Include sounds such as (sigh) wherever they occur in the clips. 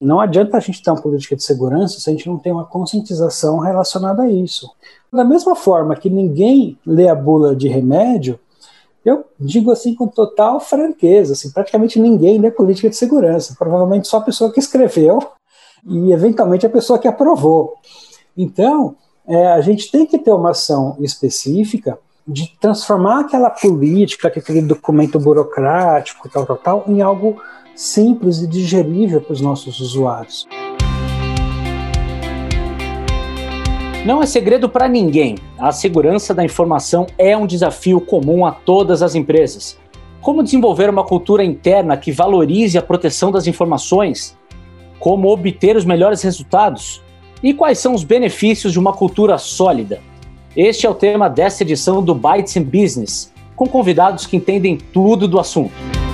Não adianta a gente ter uma política de segurança se a gente não tem uma conscientização relacionada a isso. Da mesma forma que ninguém lê a bula de remédio, eu digo assim com total franqueza, assim, praticamente ninguém lê política de segurança. Provavelmente só a pessoa que escreveu e eventualmente a pessoa que aprovou. Então, é, a gente tem que ter uma ação específica de transformar aquela política, aquele documento burocrático, tal, tal, tal, em algo simples e digerível para os nossos usuários. Não é segredo para ninguém. A segurança da informação é um desafio comum a todas as empresas. Como desenvolver uma cultura interna que valorize a proteção das informações? Como obter os melhores resultados? E quais são os benefícios de uma cultura sólida? Este é o tema desta edição do Bytes in Business, com convidados que entendem tudo do assunto.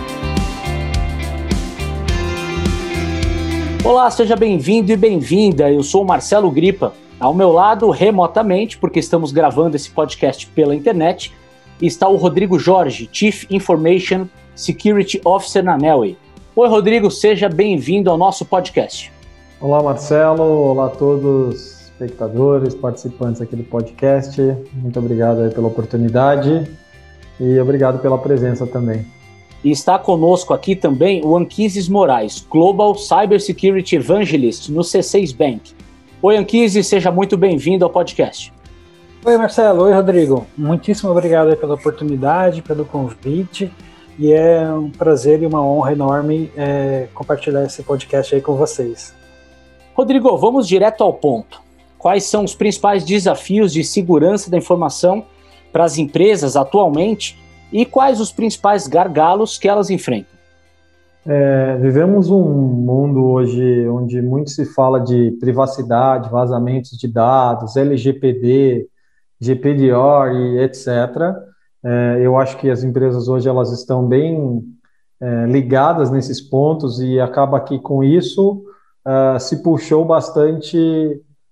Olá, seja bem-vindo e bem-vinda. Eu sou o Marcelo Gripa. Ao meu lado, remotamente, porque estamos gravando esse podcast pela internet, está o Rodrigo Jorge, Chief Information Security Officer na Nelway. Oi, Rodrigo, seja bem-vindo ao nosso podcast. Olá, Marcelo. Olá a todos, espectadores, participantes aqui do podcast. Muito obrigado pela oportunidade e obrigado pela presença também. E está conosco aqui também o Anquises Moraes, Global Cybersecurity Evangelist no C6 Bank. Oi, Anquises, seja muito bem-vindo ao podcast. Oi, Marcelo. Oi, Rodrigo. Muitíssimo obrigado pela oportunidade, pelo convite. E é um prazer e uma honra enorme é, compartilhar esse podcast aí com vocês. Rodrigo, vamos direto ao ponto. Quais são os principais desafios de segurança da informação para as empresas atualmente e quais os principais gargalos que elas enfrentam? É, vivemos um mundo hoje onde muito se fala de privacidade, vazamentos de dados, LGPD, GPDR e etc. É, eu acho que as empresas hoje elas estão bem é, ligadas nesses pontos e acaba que com isso uh, se puxou bastante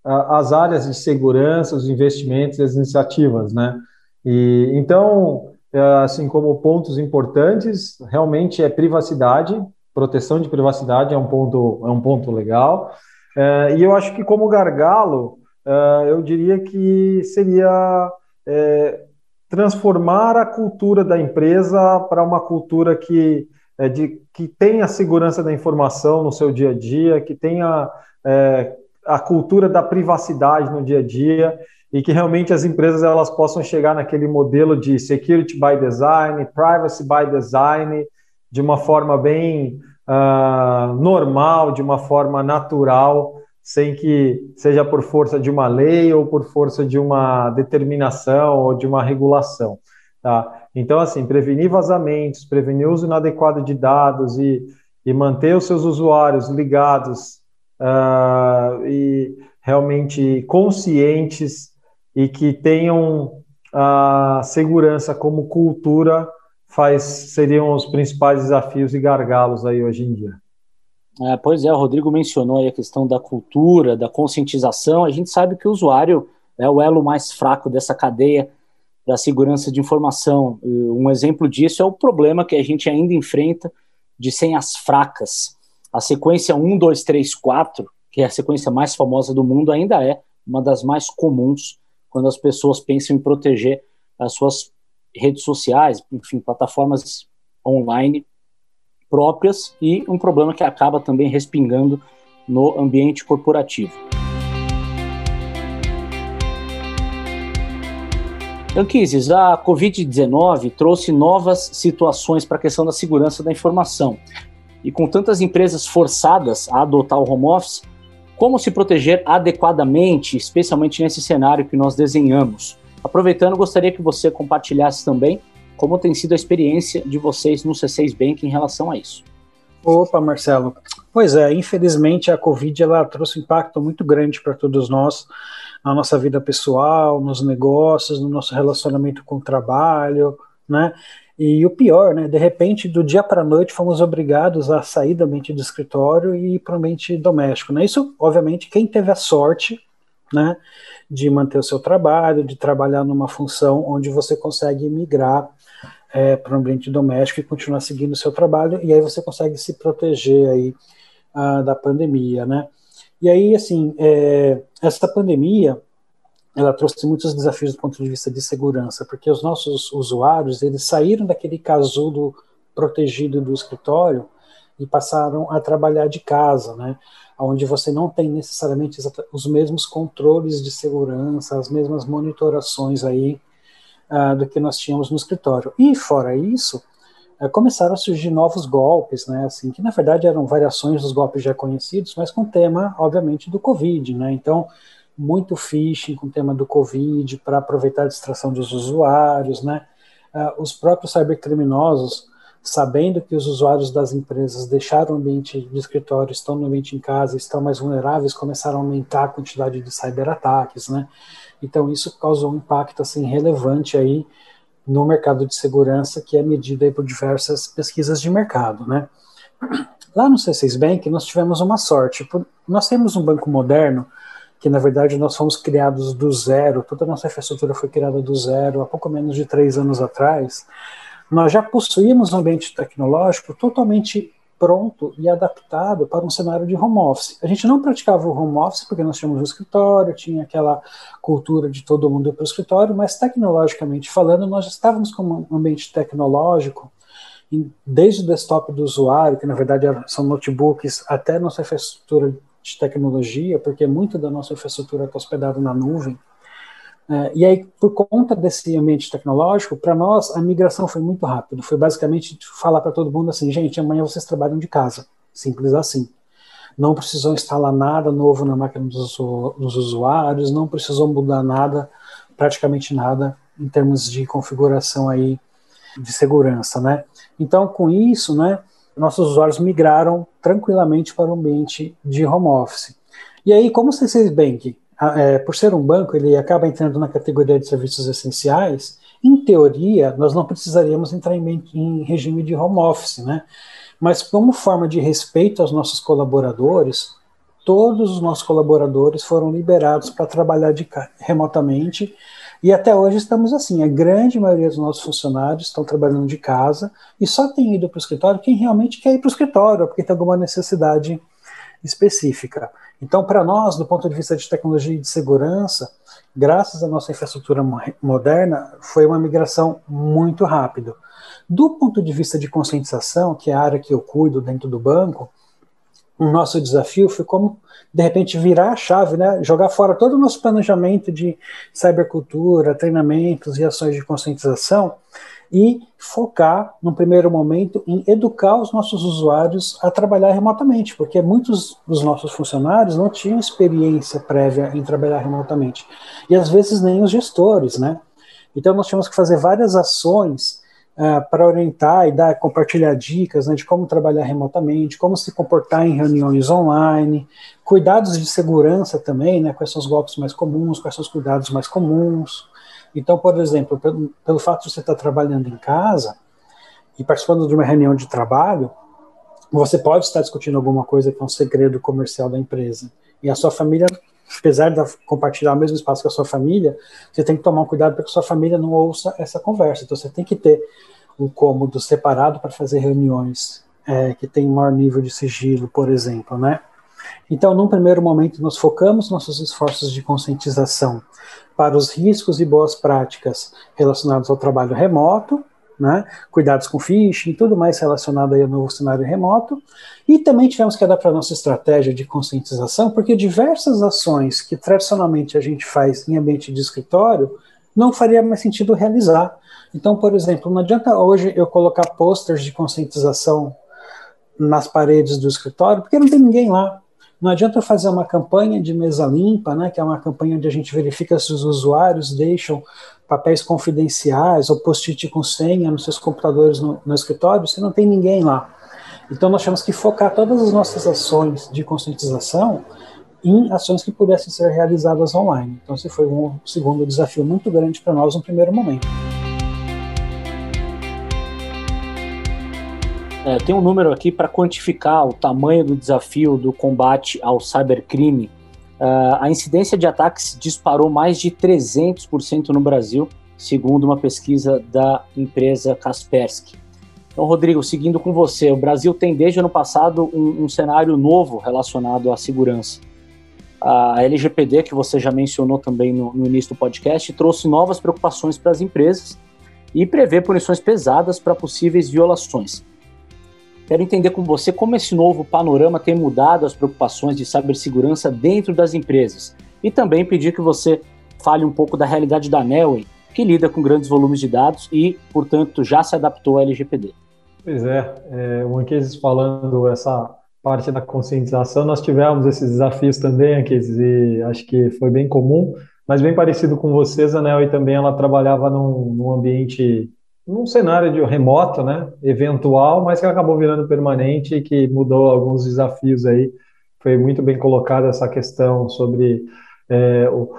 as áreas de segurança, os investimentos as iniciativas, né? E então é, assim como pontos importantes, realmente é privacidade, proteção de privacidade é um ponto, é um ponto legal. É, e eu acho que como gargalo, é, eu diria que seria é, transformar a cultura da empresa para uma cultura que, é, de, que tenha segurança da informação no seu dia a dia, que tenha é, a cultura da privacidade no dia a dia e que realmente as empresas elas possam chegar naquele modelo de security by design, privacy by design, de uma forma bem uh, normal, de uma forma natural, sem que seja por força de uma lei ou por força de uma determinação ou de uma regulação. Tá? Então, assim, prevenir vazamentos, prevenir uso inadequado de dados e, e manter os seus usuários ligados uh, e realmente conscientes e que tenham a segurança como cultura faz seriam os principais desafios e gargalos aí hoje em dia. É, pois é, o Rodrigo mencionou a questão da cultura, da conscientização. A gente sabe que o usuário é o elo mais fraco dessa cadeia da segurança de informação. Um exemplo disso é o problema que a gente ainda enfrenta de senhas fracas. A sequência 1, 2, 3, 4, que é a sequência mais famosa do mundo, ainda é uma das mais comuns quando as pessoas pensam em proteger as suas redes sociais, enfim, plataformas online próprias e um problema que acaba também respingando no ambiente corporativo. Anquises, a Covid-19 trouxe novas situações para a questão da segurança da informação. E com tantas empresas forçadas a adotar o home office, como se proteger adequadamente, especialmente nesse cenário que nós desenhamos? Aproveitando, gostaria que você compartilhasse também como tem sido a experiência de vocês no C6 Bank em relação a isso. Opa, Marcelo. Pois é, infelizmente a Covid ela trouxe um impacto muito grande para todos nós, na nossa vida pessoal, nos negócios, no nosso relacionamento com o trabalho, né? E o pior, né? De repente, do dia para a noite, fomos obrigados a sair do ambiente do escritório e ir para o ambiente doméstico. Né? Isso, obviamente, quem teve a sorte né, de manter o seu trabalho, de trabalhar numa função onde você consegue migrar é, para o ambiente doméstico e continuar seguindo o seu trabalho, e aí você consegue se proteger aí uh, da pandemia, né? E aí, assim, é, essa pandemia, ela trouxe muitos desafios do ponto de vista de segurança, porque os nossos usuários, eles saíram daquele casulo protegido do escritório e passaram a trabalhar de casa, né? Onde você não tem necessariamente os mesmos controles de segurança, as mesmas monitorações aí uh, do que nós tínhamos no escritório. E fora isso, uh, começaram a surgir novos golpes, né? Assim, que na verdade eram variações dos golpes já conhecidos, mas com tema, obviamente, do Covid, né? Então, muito phishing com o tema do Covid para aproveitar a distração dos usuários, né? Uh, os próprios cybercriminosos sabendo que os usuários das empresas deixaram o ambiente de escritório, estão no ambiente em casa, estão mais vulneráveis, começaram a aumentar a quantidade de cyberataques, né? Então isso causou um impacto assim relevante aí no mercado de segurança, que é medido aí por diversas pesquisas de mercado, né? Lá no C6 Bank nós tivemos uma sorte, nós temos um banco moderno que na verdade nós fomos criados do zero, toda a nossa infraestrutura foi criada do zero há pouco menos de três anos atrás, nós já possuímos um ambiente tecnológico totalmente pronto e adaptado para um cenário de home office. A gente não praticava o home office porque nós tínhamos um escritório, tinha aquela cultura de todo mundo ir para o escritório, mas tecnologicamente falando, nós já estávamos com um ambiente tecnológico, desde o desktop do usuário, que na verdade são notebooks, até nossa infraestrutura de tecnologia, porque muito da nossa infraestrutura está hospedada na nuvem, é, e aí, por conta desse ambiente tecnológico, para nós a migração foi muito rápida. Foi basicamente falar para todo mundo assim: gente, amanhã vocês trabalham de casa. Simples assim. Não precisou instalar nada novo na máquina dos, dos usuários, não precisou mudar nada, praticamente nada, em termos de configuração aí de segurança, né? Então, com isso, né, nossos usuários migraram tranquilamente para o ambiente de home office. E aí, como o C6 Bank é, por ser um banco, ele acaba entrando na categoria de serviços essenciais. Em teoria, nós não precisaríamos entrar em, em regime de home office, né? Mas como forma de respeito aos nossos colaboradores, todos os nossos colaboradores foram liberados para trabalhar de, remotamente e até hoje estamos assim. A grande maioria dos nossos funcionários estão trabalhando de casa e só tem ido para o escritório quem realmente quer ir para o escritório, porque tem alguma necessidade específica. Então, para nós, do ponto de vista de tecnologia e de segurança, graças à nossa infraestrutura moderna, foi uma migração muito rápida. Do ponto de vista de conscientização, que é a área que eu cuido dentro do banco, o nosso desafio foi como, de repente, virar a chave, né? jogar fora todo o nosso planejamento de cybercultura, treinamentos e ações de conscientização e focar, no primeiro momento, em educar os nossos usuários a trabalhar remotamente, porque muitos dos nossos funcionários não tinham experiência prévia em trabalhar remotamente, e às vezes nem os gestores, né? Então nós tínhamos que fazer várias ações uh, para orientar e dar, compartilhar dicas né, de como trabalhar remotamente, como se comportar em reuniões online, cuidados de segurança também, né? Quais são os golpes mais comuns, quais são os cuidados mais comuns. Então, por exemplo, pelo, pelo fato de você estar trabalhando em casa e participando de uma reunião de trabalho, você pode estar discutindo alguma coisa que é um segredo comercial da empresa. E a sua família, apesar de compartilhar o mesmo espaço que a sua família, você tem que tomar um cuidado para que a sua família não ouça essa conversa. Então, você tem que ter um cômodo separado para fazer reuniões é, que tem maior nível de sigilo, por exemplo, né? Então, num primeiro momento, nós focamos nossos esforços de conscientização para os riscos e boas práticas relacionados ao trabalho remoto, né, cuidados com phishing, tudo mais relacionado aí ao novo cenário remoto, e também tivemos que adaptar nossa estratégia de conscientização, porque diversas ações que tradicionalmente a gente faz em ambiente de escritório não faria mais sentido realizar. Então, por exemplo, não adianta hoje eu colocar posters de conscientização nas paredes do escritório, porque não tem ninguém lá. Não adianta fazer uma campanha de mesa limpa, né, que é uma campanha onde a gente verifica se os usuários deixam papéis confidenciais ou post-it com senha nos seus computadores no, no escritório, se não tem ninguém lá. Então nós temos que focar todas as nossas ações de conscientização em ações que pudessem ser realizadas online. Então esse foi um segundo desafio muito grande para nós no primeiro momento. É, tem um número aqui para quantificar o tamanho do desafio do combate ao cybercrime. Uh, a incidência de ataques disparou mais de 300% no Brasil, segundo uma pesquisa da empresa Kaspersky. Então, Rodrigo, seguindo com você, o Brasil tem desde o ano passado um, um cenário novo relacionado à segurança. A LGPD, que você já mencionou também no, no início do podcast, trouxe novas preocupações para as empresas e prevê punições pesadas para possíveis violações. Quero entender com você como esse novo panorama tem mudado as preocupações de cibersegurança dentro das empresas e também pedir que você fale um pouco da realidade da Nelway, que lida com grandes volumes de dados e, portanto, já se adaptou à LGPD. Pois é, é o Anquises falando essa parte da conscientização, nós tivemos esses desafios também, Anquises, e acho que foi bem comum, mas bem parecido com vocês, a Nelway também ela trabalhava num, num ambiente num cenário de remoto, né, eventual, mas que acabou virando permanente e que mudou alguns desafios aí. Foi muito bem colocada essa questão sobre é, o,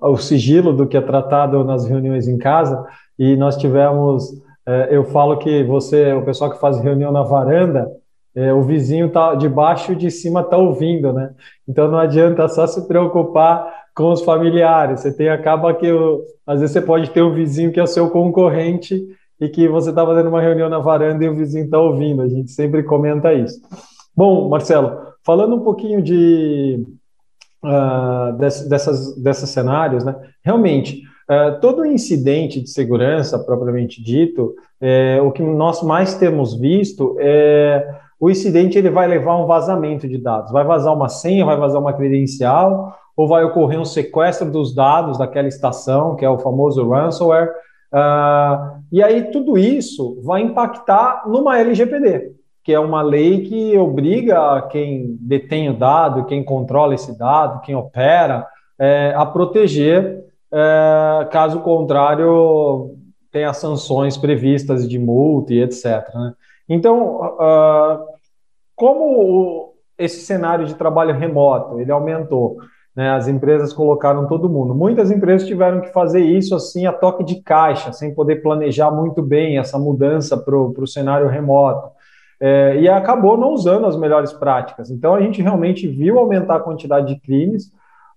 o sigilo do que é tratado nas reuniões em casa e nós tivemos, é, eu falo que você, o pessoal que faz reunião na varanda, é, o vizinho tá de baixo e de cima tá ouvindo, né? Então não adianta só se preocupar com os familiares. Você tem acaba que às vezes você pode ter um vizinho que é o seu concorrente e que você está fazendo uma reunião na varanda e o vizinho está ouvindo. A gente sempre comenta isso. Bom, Marcelo, falando um pouquinho de uh, dessas desses cenários, né? Realmente, uh, todo incidente de segurança propriamente dito, é, o que nós mais temos visto é o incidente ele vai levar um vazamento de dados. Vai vazar uma senha, vai vazar uma credencial ou vai ocorrer um sequestro dos dados daquela estação, que é o famoso ransomware. Uh, e aí tudo isso vai impactar numa LGPD, que é uma lei que obriga quem detém o dado, quem controla esse dado, quem opera, é, a proteger, é, caso contrário tenha sanções previstas de multa e etc. Né? Então, uh, como esse cenário de trabalho remoto ele aumentou, né? As empresas colocaram todo mundo. Muitas empresas tiveram que fazer isso assim a toque de caixa, sem poder planejar muito bem essa mudança para o cenário remoto. É, e acabou não usando as melhores práticas. Então a gente realmente viu aumentar a quantidade de crimes,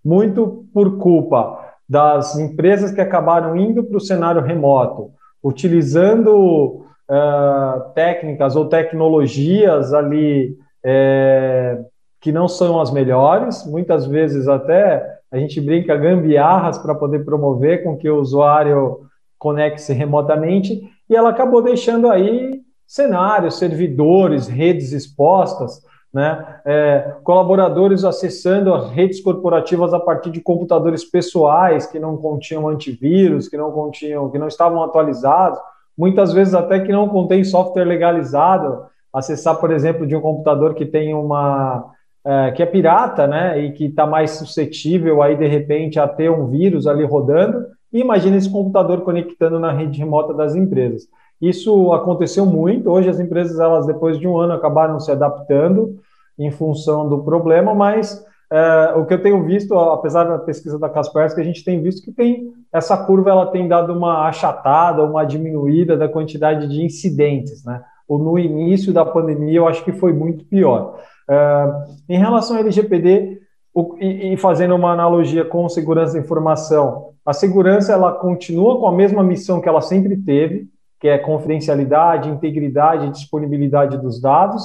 muito por culpa das empresas que acabaram indo para o cenário remoto, utilizando uh, técnicas ou tecnologias ali é, que não são as melhores, muitas vezes até a gente brinca gambiarras para poder promover com que o usuário conecte-se remotamente, e ela acabou deixando aí cenários, servidores, redes expostas, né? É, colaboradores acessando as redes corporativas a partir de computadores pessoais que não continham antivírus, que não continham, que não estavam atualizados, muitas vezes até que não contém software legalizado, acessar, por exemplo, de um computador que tem uma é, que é pirata, né, e que está mais suscetível aí de repente a ter um vírus ali rodando. E imagina esse computador conectando na rede remota das empresas. Isso aconteceu muito. Hoje as empresas, elas depois de um ano acabaram se adaptando em função do problema, mas é, o que eu tenho visto, apesar da pesquisa da Kaspersky, a gente tem visto que tem essa curva ela tem dado uma achatada, uma diminuída da quantidade de incidentes, né? Ou no início da pandemia eu acho que foi muito pior. Uh, em relação ao LGPD, o, e, e, fazendo uma analogia com segurança da informação, a segurança ela continua com a mesma missão que ela sempre teve, que é confidencialidade, integridade e disponibilidade dos dados,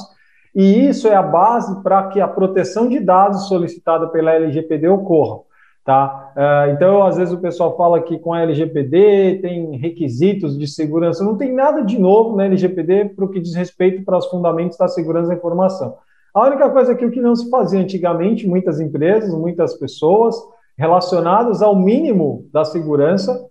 e isso é a base para que a proteção de dados solicitada pela LGPD ocorra. Tá? Uh, então, às vezes o pessoal fala que com a LGPD tem requisitos de segurança, não tem nada de novo na LGPD para o que diz respeito para os fundamentos da segurança da informação. A única coisa é que o que não se fazia antigamente, muitas empresas, muitas pessoas relacionadas ao mínimo da segurança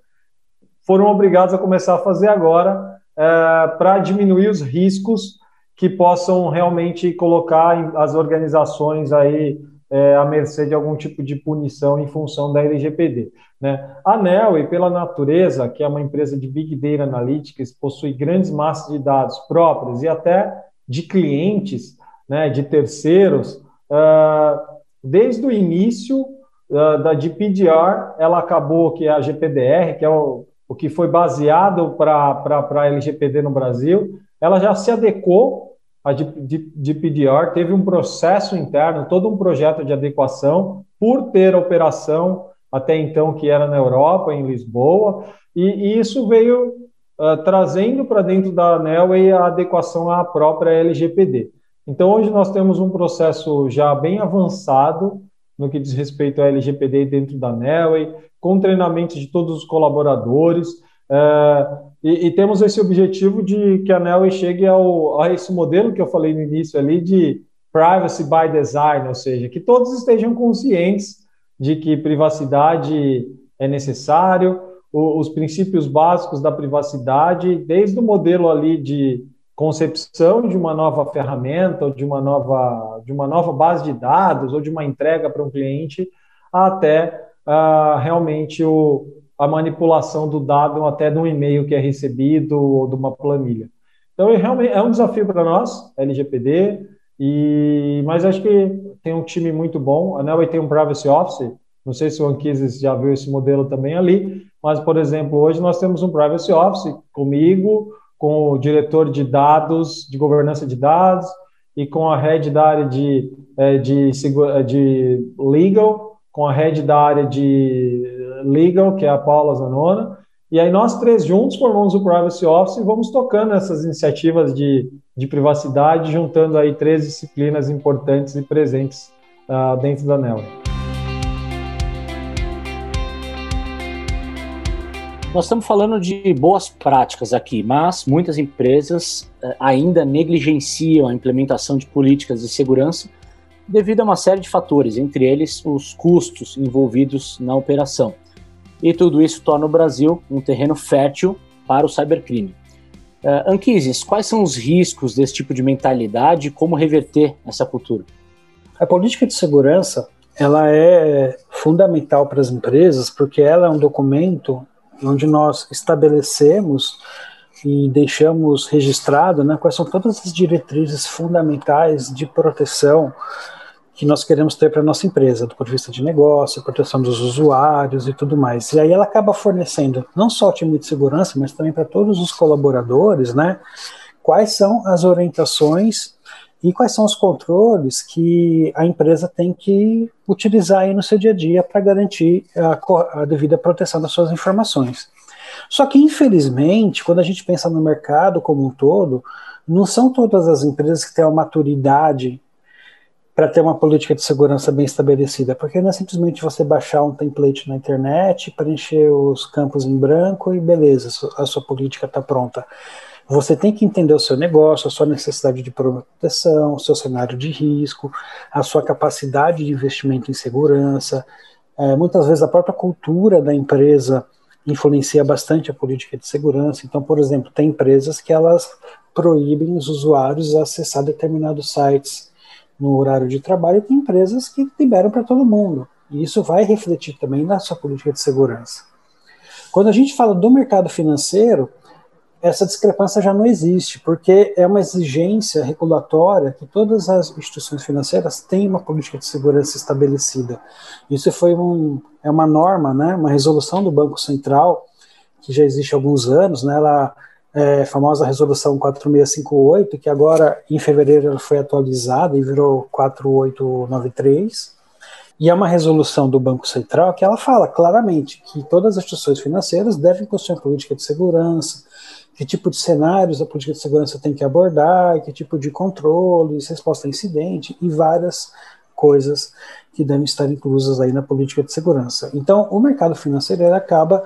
foram obrigadas a começar a fazer agora é, para diminuir os riscos que possam realmente colocar as organizações aí é, à mercê de algum tipo de punição em função da LGPD. Né? A e pela natureza, que é uma empresa de Big Data Analytics, possui grandes massas de dados próprias e até de clientes, né, de terceiros, uh, desde o início uh, da GPDR, ela acabou que é a GPDR, que é o, o que foi baseado para a LGPD no Brasil, ela já se adequou a GPDR, teve um processo interno, todo um projeto de adequação, por ter operação até então que era na Europa, em Lisboa, e, e isso veio uh, trazendo para dentro da Nelway a adequação à própria LGPD. Então, hoje nós temos um processo já bem avançado no que diz respeito à LGPD dentro da Nelway, com treinamento de todos os colaboradores, uh, e, e, temos esse objetivo de que a Nelway chegue ao, a esse modelo que eu falei no início ali de privacy by design, ou seja, que todos estejam conscientes de que privacidade é necessário, os princípios básicos da privacidade, desde o modelo ali de concepção de uma nova ferramenta ou de uma nova, de uma nova base de dados ou de uma entrega para um cliente, até uh, realmente o, a manipulação do dado até de um e-mail que é recebido ou de uma planilha. Então, é, realmente, é um desafio para nós, LGPD, e, mas acho que tem um time muito bom. A Nelway tem um Privacy Office, não sei se o Anquises já viu esse modelo também ali, mas, por exemplo, hoje nós temos um Privacy Office comigo, com o diretor de dados, de governança de dados, e com a head da área de, é, de, de legal, com a head da área de legal, que é a Paula Zanona, e aí nós três juntos formamos o Privacy Office e vamos tocando essas iniciativas de, de privacidade, juntando aí três disciplinas importantes e presentes uh, dentro da NEL. Nós estamos falando de boas práticas aqui, mas muitas empresas eh, ainda negligenciam a implementação de políticas de segurança devido a uma série de fatores, entre eles os custos envolvidos na operação. E tudo isso torna o Brasil um terreno fértil para o cybercrime. Uh, Anquises, quais são os riscos desse tipo de mentalidade e como reverter essa cultura? A política de segurança ela é fundamental para as empresas porque ela é um documento onde nós estabelecemos e deixamos registrado né, quais são todas as diretrizes fundamentais de proteção que nós queremos ter para nossa empresa, do ponto de vista de negócio, proteção dos usuários e tudo mais. E aí ela acaba fornecendo não só o time de segurança, mas também para todos os colaboradores, né, quais são as orientações e quais são os controles que a empresa tem que utilizar aí no seu dia a dia para garantir a, a devida proteção das suas informações. Só que, infelizmente, quando a gente pensa no mercado como um todo, não são todas as empresas que têm a maturidade para ter uma política de segurança bem estabelecida, porque não é simplesmente você baixar um template na internet, preencher os campos em branco e beleza, a sua política está pronta. Você tem que entender o seu negócio, a sua necessidade de proteção, o seu cenário de risco, a sua capacidade de investimento em segurança. É, muitas vezes a própria cultura da empresa influencia bastante a política de segurança. Então, por exemplo, tem empresas que elas proíbem os usuários a acessar determinados sites no horário de trabalho, tem empresas que liberam para todo mundo. E isso vai refletir também na sua política de segurança. Quando a gente fala do mercado financeiro, essa discrepância já não existe, porque é uma exigência regulatória que todas as instituições financeiras têm uma política de segurança estabelecida. Isso foi um, é uma norma, né, uma resolução do Banco Central, que já existe há alguns anos, né, ela é, famosa resolução 4658, que agora em fevereiro ela foi atualizada e virou 4893. E é uma resolução do Banco Central que ela fala claramente que todas as instituições financeiras devem possuir uma política de segurança, que tipo de cenários a política de segurança tem que abordar, que tipo de controle, resposta a incidente e várias coisas que devem estar inclusas aí na política de segurança. Então, o mercado financeiro acaba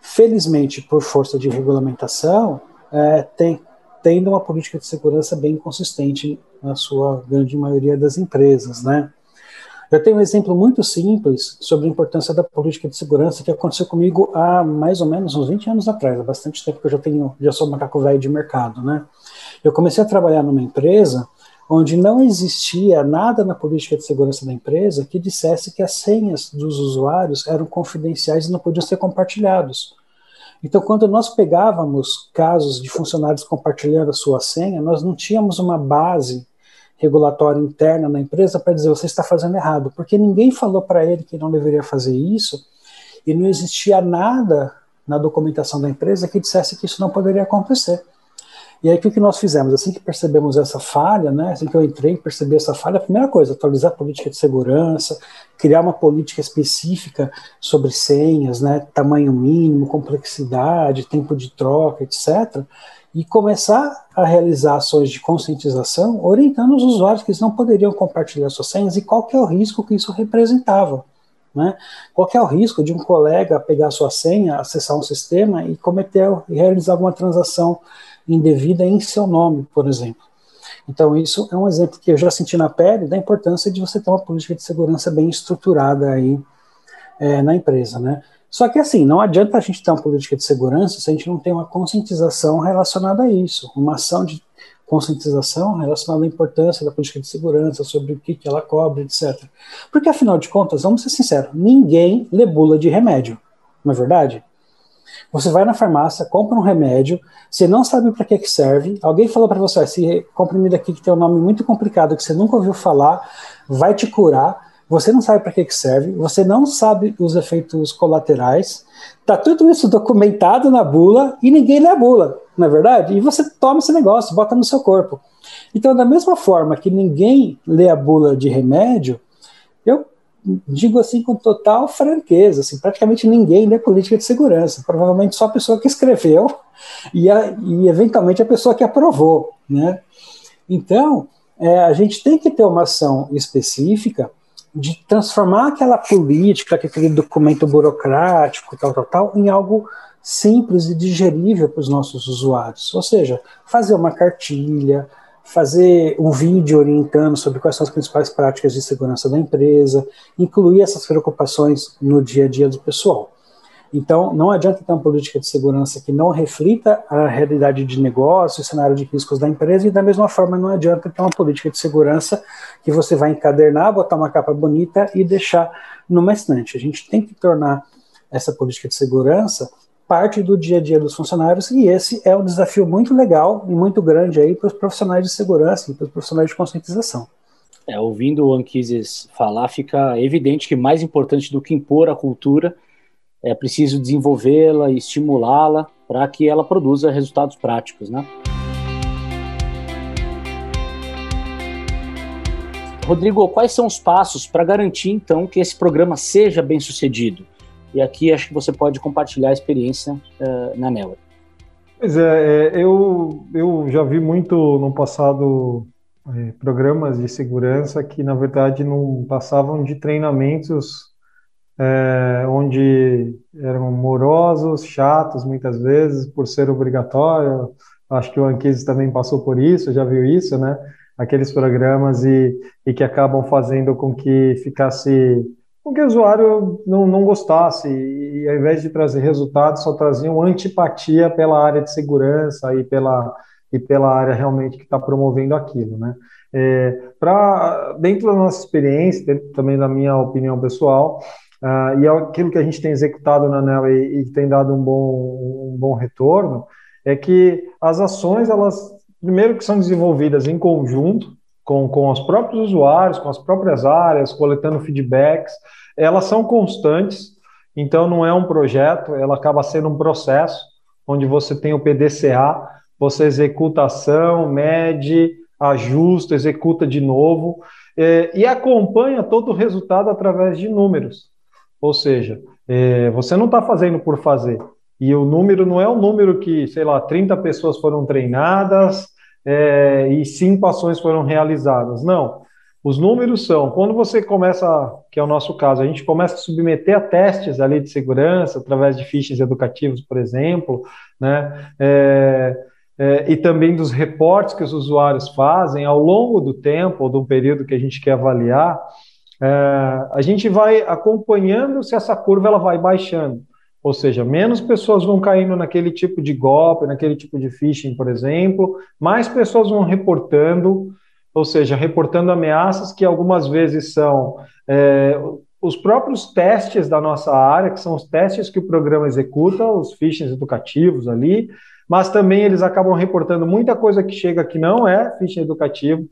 felizmente, por força de regulamentação, é, tem, tendo uma política de segurança bem consistente na sua grande maioria das empresas, né? Eu tenho um exemplo muito simples sobre a importância da política de segurança que aconteceu comigo há mais ou menos uns 20 anos atrás, há bastante tempo que eu já tenho, já sou macaco velho de mercado, né? Eu comecei a trabalhar numa empresa onde não existia nada na política de segurança da empresa que dissesse que as senhas dos usuários eram confidenciais e não podiam ser compartilhados. Então, quando nós pegávamos casos de funcionários compartilhando a sua senha, nós não tínhamos uma base regulatória interna na empresa para dizer você está fazendo errado, porque ninguém falou para ele que não deveria fazer isso e não existia nada na documentação da empresa que dissesse que isso não poderia acontecer. E aí, o que nós fizemos? Assim que percebemos essa falha, né, assim que eu entrei e percebi essa falha, a primeira coisa, atualizar a política de segurança, criar uma política específica sobre senhas, né, tamanho mínimo, complexidade, tempo de troca, etc., e começar a realizar ações de conscientização, orientando os usuários que eles não poderiam compartilhar suas senhas e qual que é o risco que isso representava. Né? Qual é o risco de um colega pegar sua senha, acessar um sistema e cometer realizar alguma transação indevida em seu nome, por exemplo? Então, isso é um exemplo que eu já senti na pele da importância de você ter uma política de segurança bem estruturada aí é, na empresa, né? Só que assim, não adianta a gente ter uma política de segurança se a gente não tem uma conscientização relacionada a isso, uma ação de conscientização relacionada à importância da política de segurança, sobre o que, que ela cobre, etc. Porque, afinal de contas, vamos ser sinceros, ninguém lê bula de remédio, não é verdade? Você vai na farmácia, compra um remédio, você não sabe para que, que serve, alguém falou para você, esse comprimido aqui que tem um nome muito complicado, que você nunca ouviu falar, vai te curar, você não sabe para que, que serve, você não sabe os efeitos colaterais, tá tudo isso documentado na bula e ninguém lê a bula, não é verdade? E você toma esse negócio, bota no seu corpo. Então, da mesma forma que ninguém lê a bula de remédio, eu digo assim com total franqueza, assim, praticamente ninguém lê política de segurança, provavelmente só a pessoa que escreveu (laughs) e, a, e eventualmente a pessoa que aprovou, né? Então, é, a gente tem que ter uma ação específica de transformar aquela política, aquele documento burocrático, tal, tal, tal, em algo simples e digerível para os nossos usuários. Ou seja, fazer uma cartilha, fazer um vídeo orientando sobre quais são as principais práticas de segurança da empresa, incluir essas preocupações no dia a dia do pessoal. Então, não adianta ter uma política de segurança que não reflita a realidade de negócio, o cenário de riscos da empresa, e da mesma forma não adianta ter uma política de segurança que você vai encadernar, botar uma capa bonita e deixar numa estante. A gente tem que tornar essa política de segurança parte do dia a dia dos funcionários, e esse é um desafio muito legal e muito grande aí para os profissionais de segurança e para os profissionais de conscientização. É, ouvindo o Anquises falar, fica evidente que mais importante do que impor a cultura é preciso desenvolvê-la e estimulá-la para que ela produza resultados práticos, né? Rodrigo, quais são os passos para garantir então que esse programa seja bem sucedido? E aqui acho que você pode compartilhar a experiência uh, na Newer. Pois é, é, eu, eu já vi muito no passado é, programas de segurança que, na verdade, não passavam de treinamentos é, onde eram morosos, chatos muitas vezes, por ser obrigatório. Acho que o Anquises também passou por isso, já viu isso, né? Aqueles programas e, e que acabam fazendo com que ficasse com que o usuário não, não gostasse e, ao invés de trazer resultados, só traziam antipatia pela área de segurança e pela, e pela área realmente que está promovendo aquilo, né? É, pra, dentro da nossa experiência, dentro também da minha opinião pessoal, Uh, e é aquilo que a gente tem executado na ANEL e, e tem dado um bom, um bom retorno, é que as ações, elas, primeiro que são desenvolvidas em conjunto, com, com os próprios usuários, com as próprias áreas, coletando feedbacks, elas são constantes, então não é um projeto, ela acaba sendo um processo, onde você tem o PDCA, você executa a ação, mede, ajusta, executa de novo, é, e acompanha todo o resultado através de números. Ou seja, é, você não está fazendo por fazer. E o número não é o número que, sei lá, 30 pessoas foram treinadas é, e cinco ações foram realizadas. Não. Os números são, quando você começa, que é o nosso caso, a gente começa a submeter a testes ali de segurança, através de fichas educativos, por exemplo, né? É, é, e também dos reportes que os usuários fazem ao longo do tempo, ou do período que a gente quer avaliar, é, a gente vai acompanhando se essa curva ela vai baixando. Ou seja, menos pessoas vão caindo naquele tipo de golpe, naquele tipo de phishing, por exemplo, mais pessoas vão reportando, ou seja, reportando ameaças que algumas vezes são é, os próprios testes da nossa área, que são os testes que o programa executa, os phishings educativos ali, mas também eles acabam reportando muita coisa que chega que não é phishing educativo.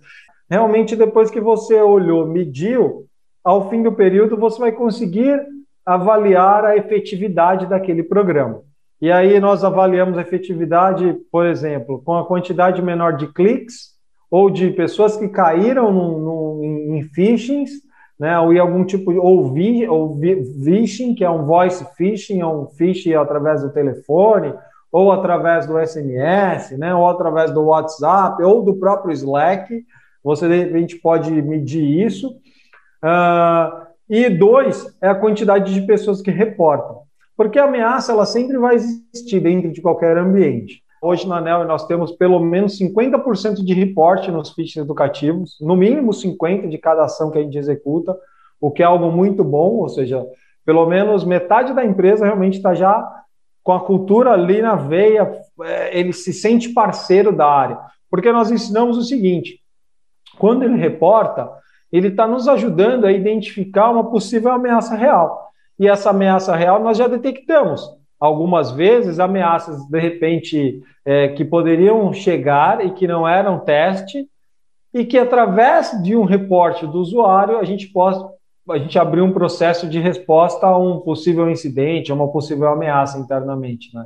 Realmente, depois que você olhou, mediu, ao fim do período você vai conseguir avaliar a efetividade daquele programa. e aí nós avaliamos a efetividade, por exemplo, com a quantidade menor de cliques ou de pessoas que caíram no, no, em phishings, né, ou em algum tipo de ou, vi, ou phishing, que é um voice phishing, é um phishing através do telefone, ou através do SMS, né, ou através do WhatsApp, ou do próprio Slack, você de repente pode medir isso. Uh, e dois é a quantidade de pessoas que reportam. Porque a ameaça ela sempre vai existir dentro de qualquer ambiente. Hoje na ANEL nós temos pelo menos 50% de reporte nos phishing educativos, no mínimo 50% de cada ação que a gente executa, o que é algo muito bom, ou seja, pelo menos metade da empresa realmente está já com a cultura ali na veia, é, ele se sente parceiro da área. Porque nós ensinamos o seguinte: quando ele reporta, ele está nos ajudando a identificar uma possível ameaça real e essa ameaça real nós já detectamos. Algumas vezes, ameaças, de repente, é, que poderiam chegar e que não eram teste, e que através de um reporte do usuário a gente possa a gente abrir um processo de resposta a um possível incidente, a uma possível ameaça internamente. Né?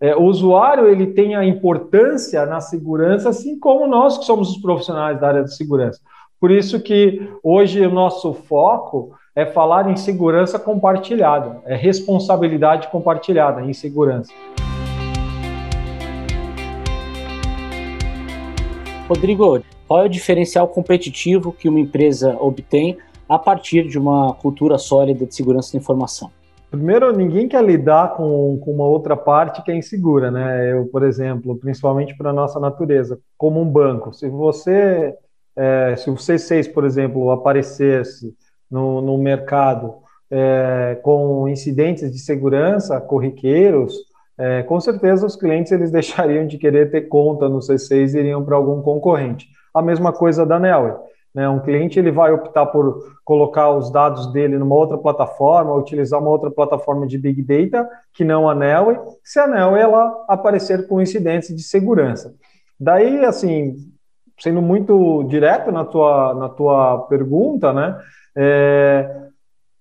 É, o usuário ele tem a importância na segurança, assim como nós que somos os profissionais da área de segurança. Por isso que hoje o nosso foco é falar em segurança compartilhada, é responsabilidade compartilhada em segurança. Rodrigo, qual é o diferencial competitivo que uma empresa obtém a partir de uma cultura sólida de segurança da informação? Primeiro, ninguém quer lidar com, com uma outra parte que é insegura, né? Eu, por exemplo, principalmente para a nossa natureza, como um banco. Se você, é, se o C6, por exemplo, aparecesse no, no mercado é, com incidentes de segurança corriqueiros, é, com certeza os clientes eles (laughs) deixariam de querer ter conta no C6 e iriam para algum concorrente. A mesma coisa da Nelway. Né? Um cliente ele vai optar por colocar os dados dele numa outra plataforma, utilizar uma outra plataforma de Big Data que não a Nelway, se a Nelway ela aparecer com incidentes de segurança. Daí, assim, sendo muito direto na tua, na tua pergunta, né? É,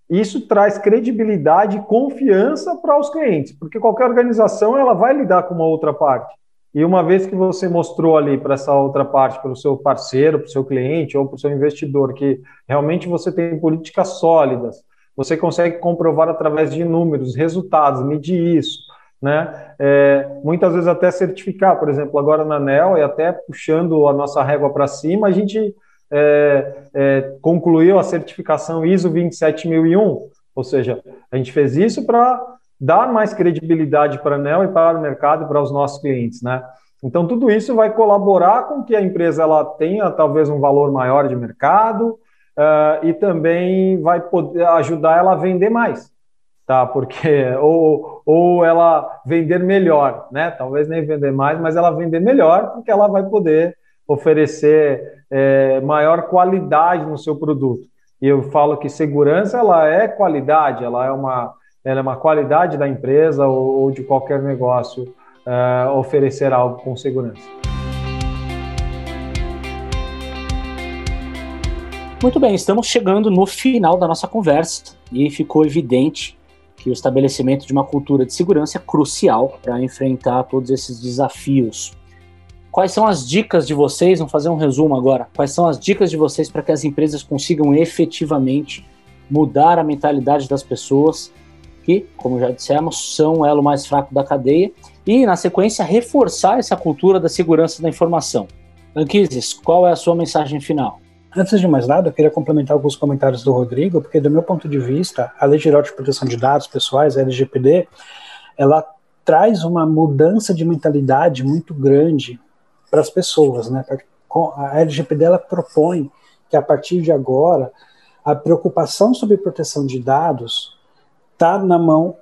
isso traz credibilidade e confiança para os clientes, porque qualquer organização ela vai lidar com uma outra parte. E uma vez que você mostrou ali para essa outra parte, para o seu parceiro, para o seu cliente ou para o seu investidor, que realmente você tem políticas sólidas, você consegue comprovar através de números, resultados, medir isso, né? É, muitas vezes até certificar, por exemplo, agora na NEL, e até puxando a nossa régua para cima, a gente é, é, concluiu a certificação ISO 27001, ou seja, a gente fez isso para dar mais credibilidade para a ANEL e para o mercado e para os nossos clientes, né? Então, tudo isso vai colaborar com que a empresa ela tenha talvez um valor maior de mercado uh, e também vai poder ajudar ela a vender mais, tá? Porque, (laughs) ou, ou ela vender melhor, né? Talvez nem vender mais, mas ela vender melhor, porque ela vai poder oferecer é, maior qualidade no seu produto. E eu falo que segurança ela é qualidade, ela é uma, ela é uma qualidade da empresa ou, ou de qualquer negócio é, oferecer algo com segurança. Muito bem, estamos chegando no final da nossa conversa e ficou evidente que o estabelecimento de uma cultura de segurança é crucial para enfrentar todos esses desafios Quais são as dicas de vocês? Vamos fazer um resumo agora. Quais são as dicas de vocês para que as empresas consigam efetivamente mudar a mentalidade das pessoas, que, como já dissemos, são o elo mais fraco da cadeia, e, na sequência, reforçar essa cultura da segurança da informação? Anquises, qual é a sua mensagem final? Antes de mais nada, eu queria complementar alguns comentários do Rodrigo, porque, do meu ponto de vista, a Lei Geral de Proteção de Dados Pessoais, a LGPD, ela traz uma mudança de mentalidade muito grande para as pessoas, né? A LGPD ela propõe que a partir de agora a preocupação sobre proteção de dados está na mão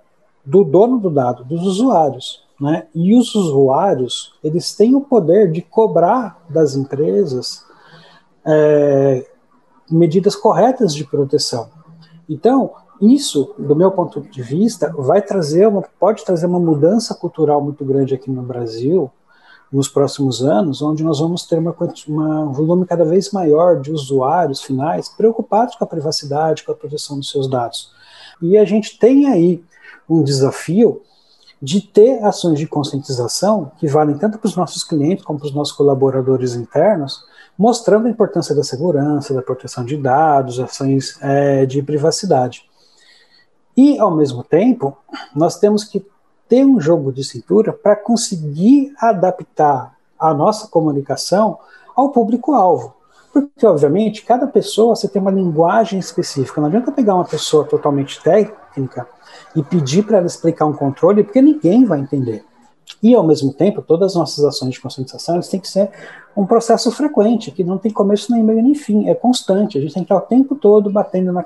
do dono do dado, dos usuários, né? E os usuários eles têm o poder de cobrar das empresas é, medidas corretas de proteção. Então, isso, do meu ponto de vista, vai trazer uma, pode trazer uma mudança cultural muito grande aqui no Brasil, nos próximos anos, onde nós vamos ter uma, uma, um volume cada vez maior de usuários finais preocupados com a privacidade, com a proteção dos seus dados. E a gente tem aí um desafio de ter ações de conscientização que valem tanto para os nossos clientes como para os nossos colaboradores internos, mostrando a importância da segurança, da proteção de dados, ações é, de privacidade. E, ao mesmo tempo, nós temos que ter um jogo de cintura para conseguir adaptar a nossa comunicação ao público-alvo. Porque, obviamente, cada pessoa você tem uma linguagem específica. Não adianta pegar uma pessoa totalmente técnica e pedir para ela explicar um controle, porque ninguém vai entender. E, ao mesmo tempo, todas as nossas ações de conscientização têm que ser um processo frequente, que não tem começo nem meio nem fim, é constante. A gente tem que estar o tempo todo batendo na,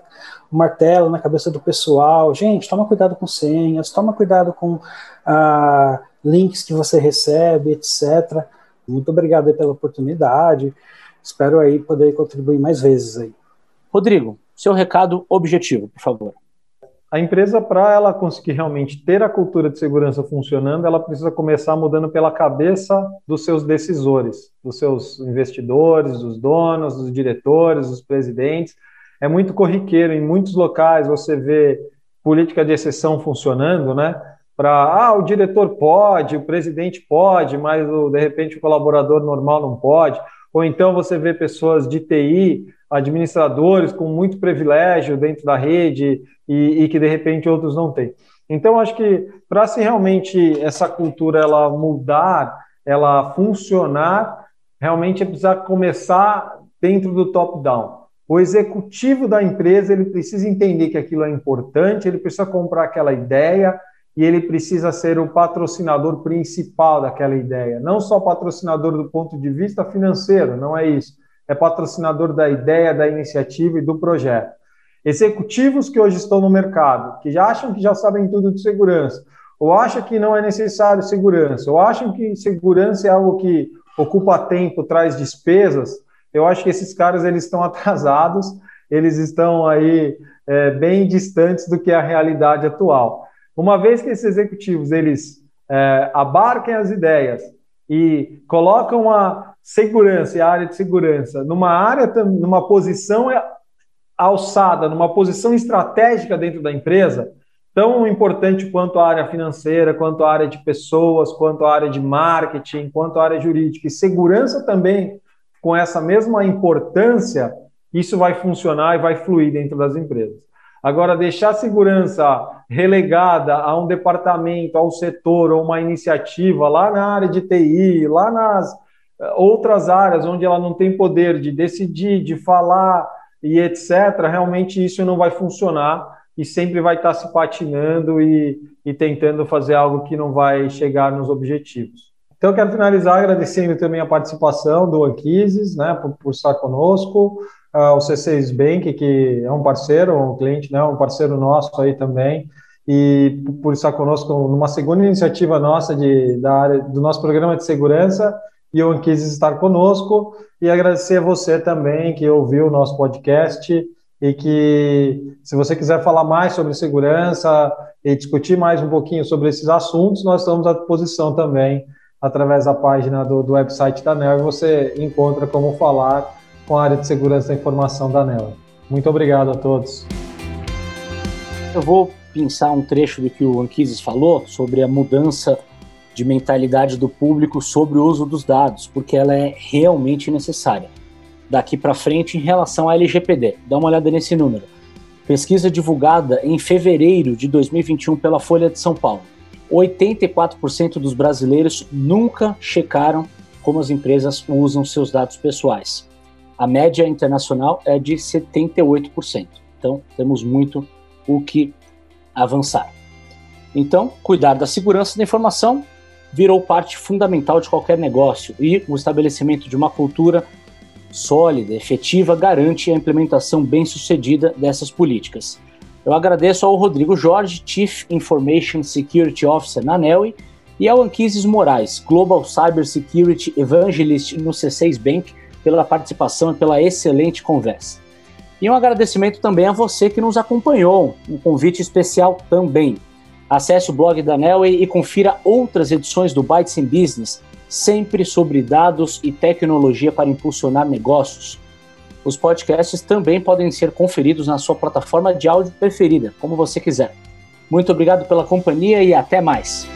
o martelo na cabeça do pessoal. Gente, toma cuidado com senhas, toma cuidado com ah, links que você recebe, etc. Muito obrigado pela oportunidade. Espero aí poder contribuir mais vezes aí. Rodrigo, seu recado objetivo, por favor. A empresa, para ela conseguir realmente ter a cultura de segurança funcionando, ela precisa começar mudando pela cabeça dos seus decisores, dos seus investidores, dos donos, dos diretores, dos presidentes. É muito corriqueiro, em muitos locais você vê política de exceção funcionando, né? Para, ah, o diretor pode, o presidente pode, mas de repente o colaborador normal não pode. Ou então você vê pessoas de TI, administradores com muito privilégio dentro da rede, e, e que de repente outros não têm. Então, acho que para se realmente essa cultura ela mudar, ela funcionar, realmente é precisar começar dentro do top-down. O executivo da empresa ele precisa entender que aquilo é importante, ele precisa comprar aquela ideia e ele precisa ser o patrocinador principal daquela ideia. Não só patrocinador do ponto de vista financeiro, não é isso. É patrocinador da ideia, da iniciativa e do projeto. Executivos que hoje estão no mercado, que já acham que já sabem tudo de segurança, ou acham que não é necessário segurança, ou acham que segurança é algo que ocupa tempo, traz despesas, eu acho que esses caras eles estão (laughs) atrasados, eles estão aí é, bem distantes do que é a realidade atual. Uma vez que esses executivos eles é, abarquem as ideias e colocam a segurança e a área de segurança numa área, numa posição alçada numa posição estratégica dentro da empresa, tão importante quanto a área financeira, quanto a área de pessoas, quanto a área de marketing, quanto a área jurídica e segurança também com essa mesma importância, isso vai funcionar e vai fluir dentro das empresas. Agora, deixar a segurança relegada a um departamento, ao setor, ou uma iniciativa lá na área de TI, lá nas outras áreas onde ela não tem poder de decidir, de falar, e etc., realmente isso não vai funcionar e sempre vai estar se patinando e, e tentando fazer algo que não vai chegar nos objetivos. Então, eu quero finalizar agradecendo também a participação do Anquises, né, por, por estar conosco, uh, o C6 Bank, que é um parceiro, um cliente, né, um parceiro nosso aí também, e por estar conosco numa segunda iniciativa nossa de, da área do nosso programa de segurança, o quis estar conosco e agradecer a você também que ouviu o nosso podcast e que se você quiser falar mais sobre segurança e discutir mais um pouquinho sobre esses assuntos, nós estamos à disposição também através da página do, do website da NEL você encontra como falar com a área de segurança da informação da NEL. Muito obrigado a todos. Eu vou pensar um trecho do que o Anquises falou sobre a mudança de mentalidade do público sobre o uso dos dados, porque ela é realmente necessária. Daqui para frente, em relação à LGPD, dá uma olhada nesse número. Pesquisa divulgada em fevereiro de 2021 pela Folha de São Paulo. 84% dos brasileiros nunca checaram como as empresas usam seus dados pessoais. A média internacional é de 78%. Então, temos muito o que avançar. Então, cuidar da segurança da informação virou parte fundamental de qualquer negócio e o estabelecimento de uma cultura sólida, efetiva, garante a implementação bem-sucedida dessas políticas. Eu agradeço ao Rodrigo Jorge, Chief Information Security Officer na NELI, e ao Anquises Moraes, Global Cyber Security Evangelist no C6 Bank, pela participação e pela excelente conversa. E um agradecimento também a você que nos acompanhou, um convite especial também. Acesse o blog da Nelway e confira outras edições do Bytes in Business, sempre sobre dados e tecnologia para impulsionar negócios. Os podcasts também podem ser conferidos na sua plataforma de áudio preferida, como você quiser. Muito obrigado pela companhia e até mais.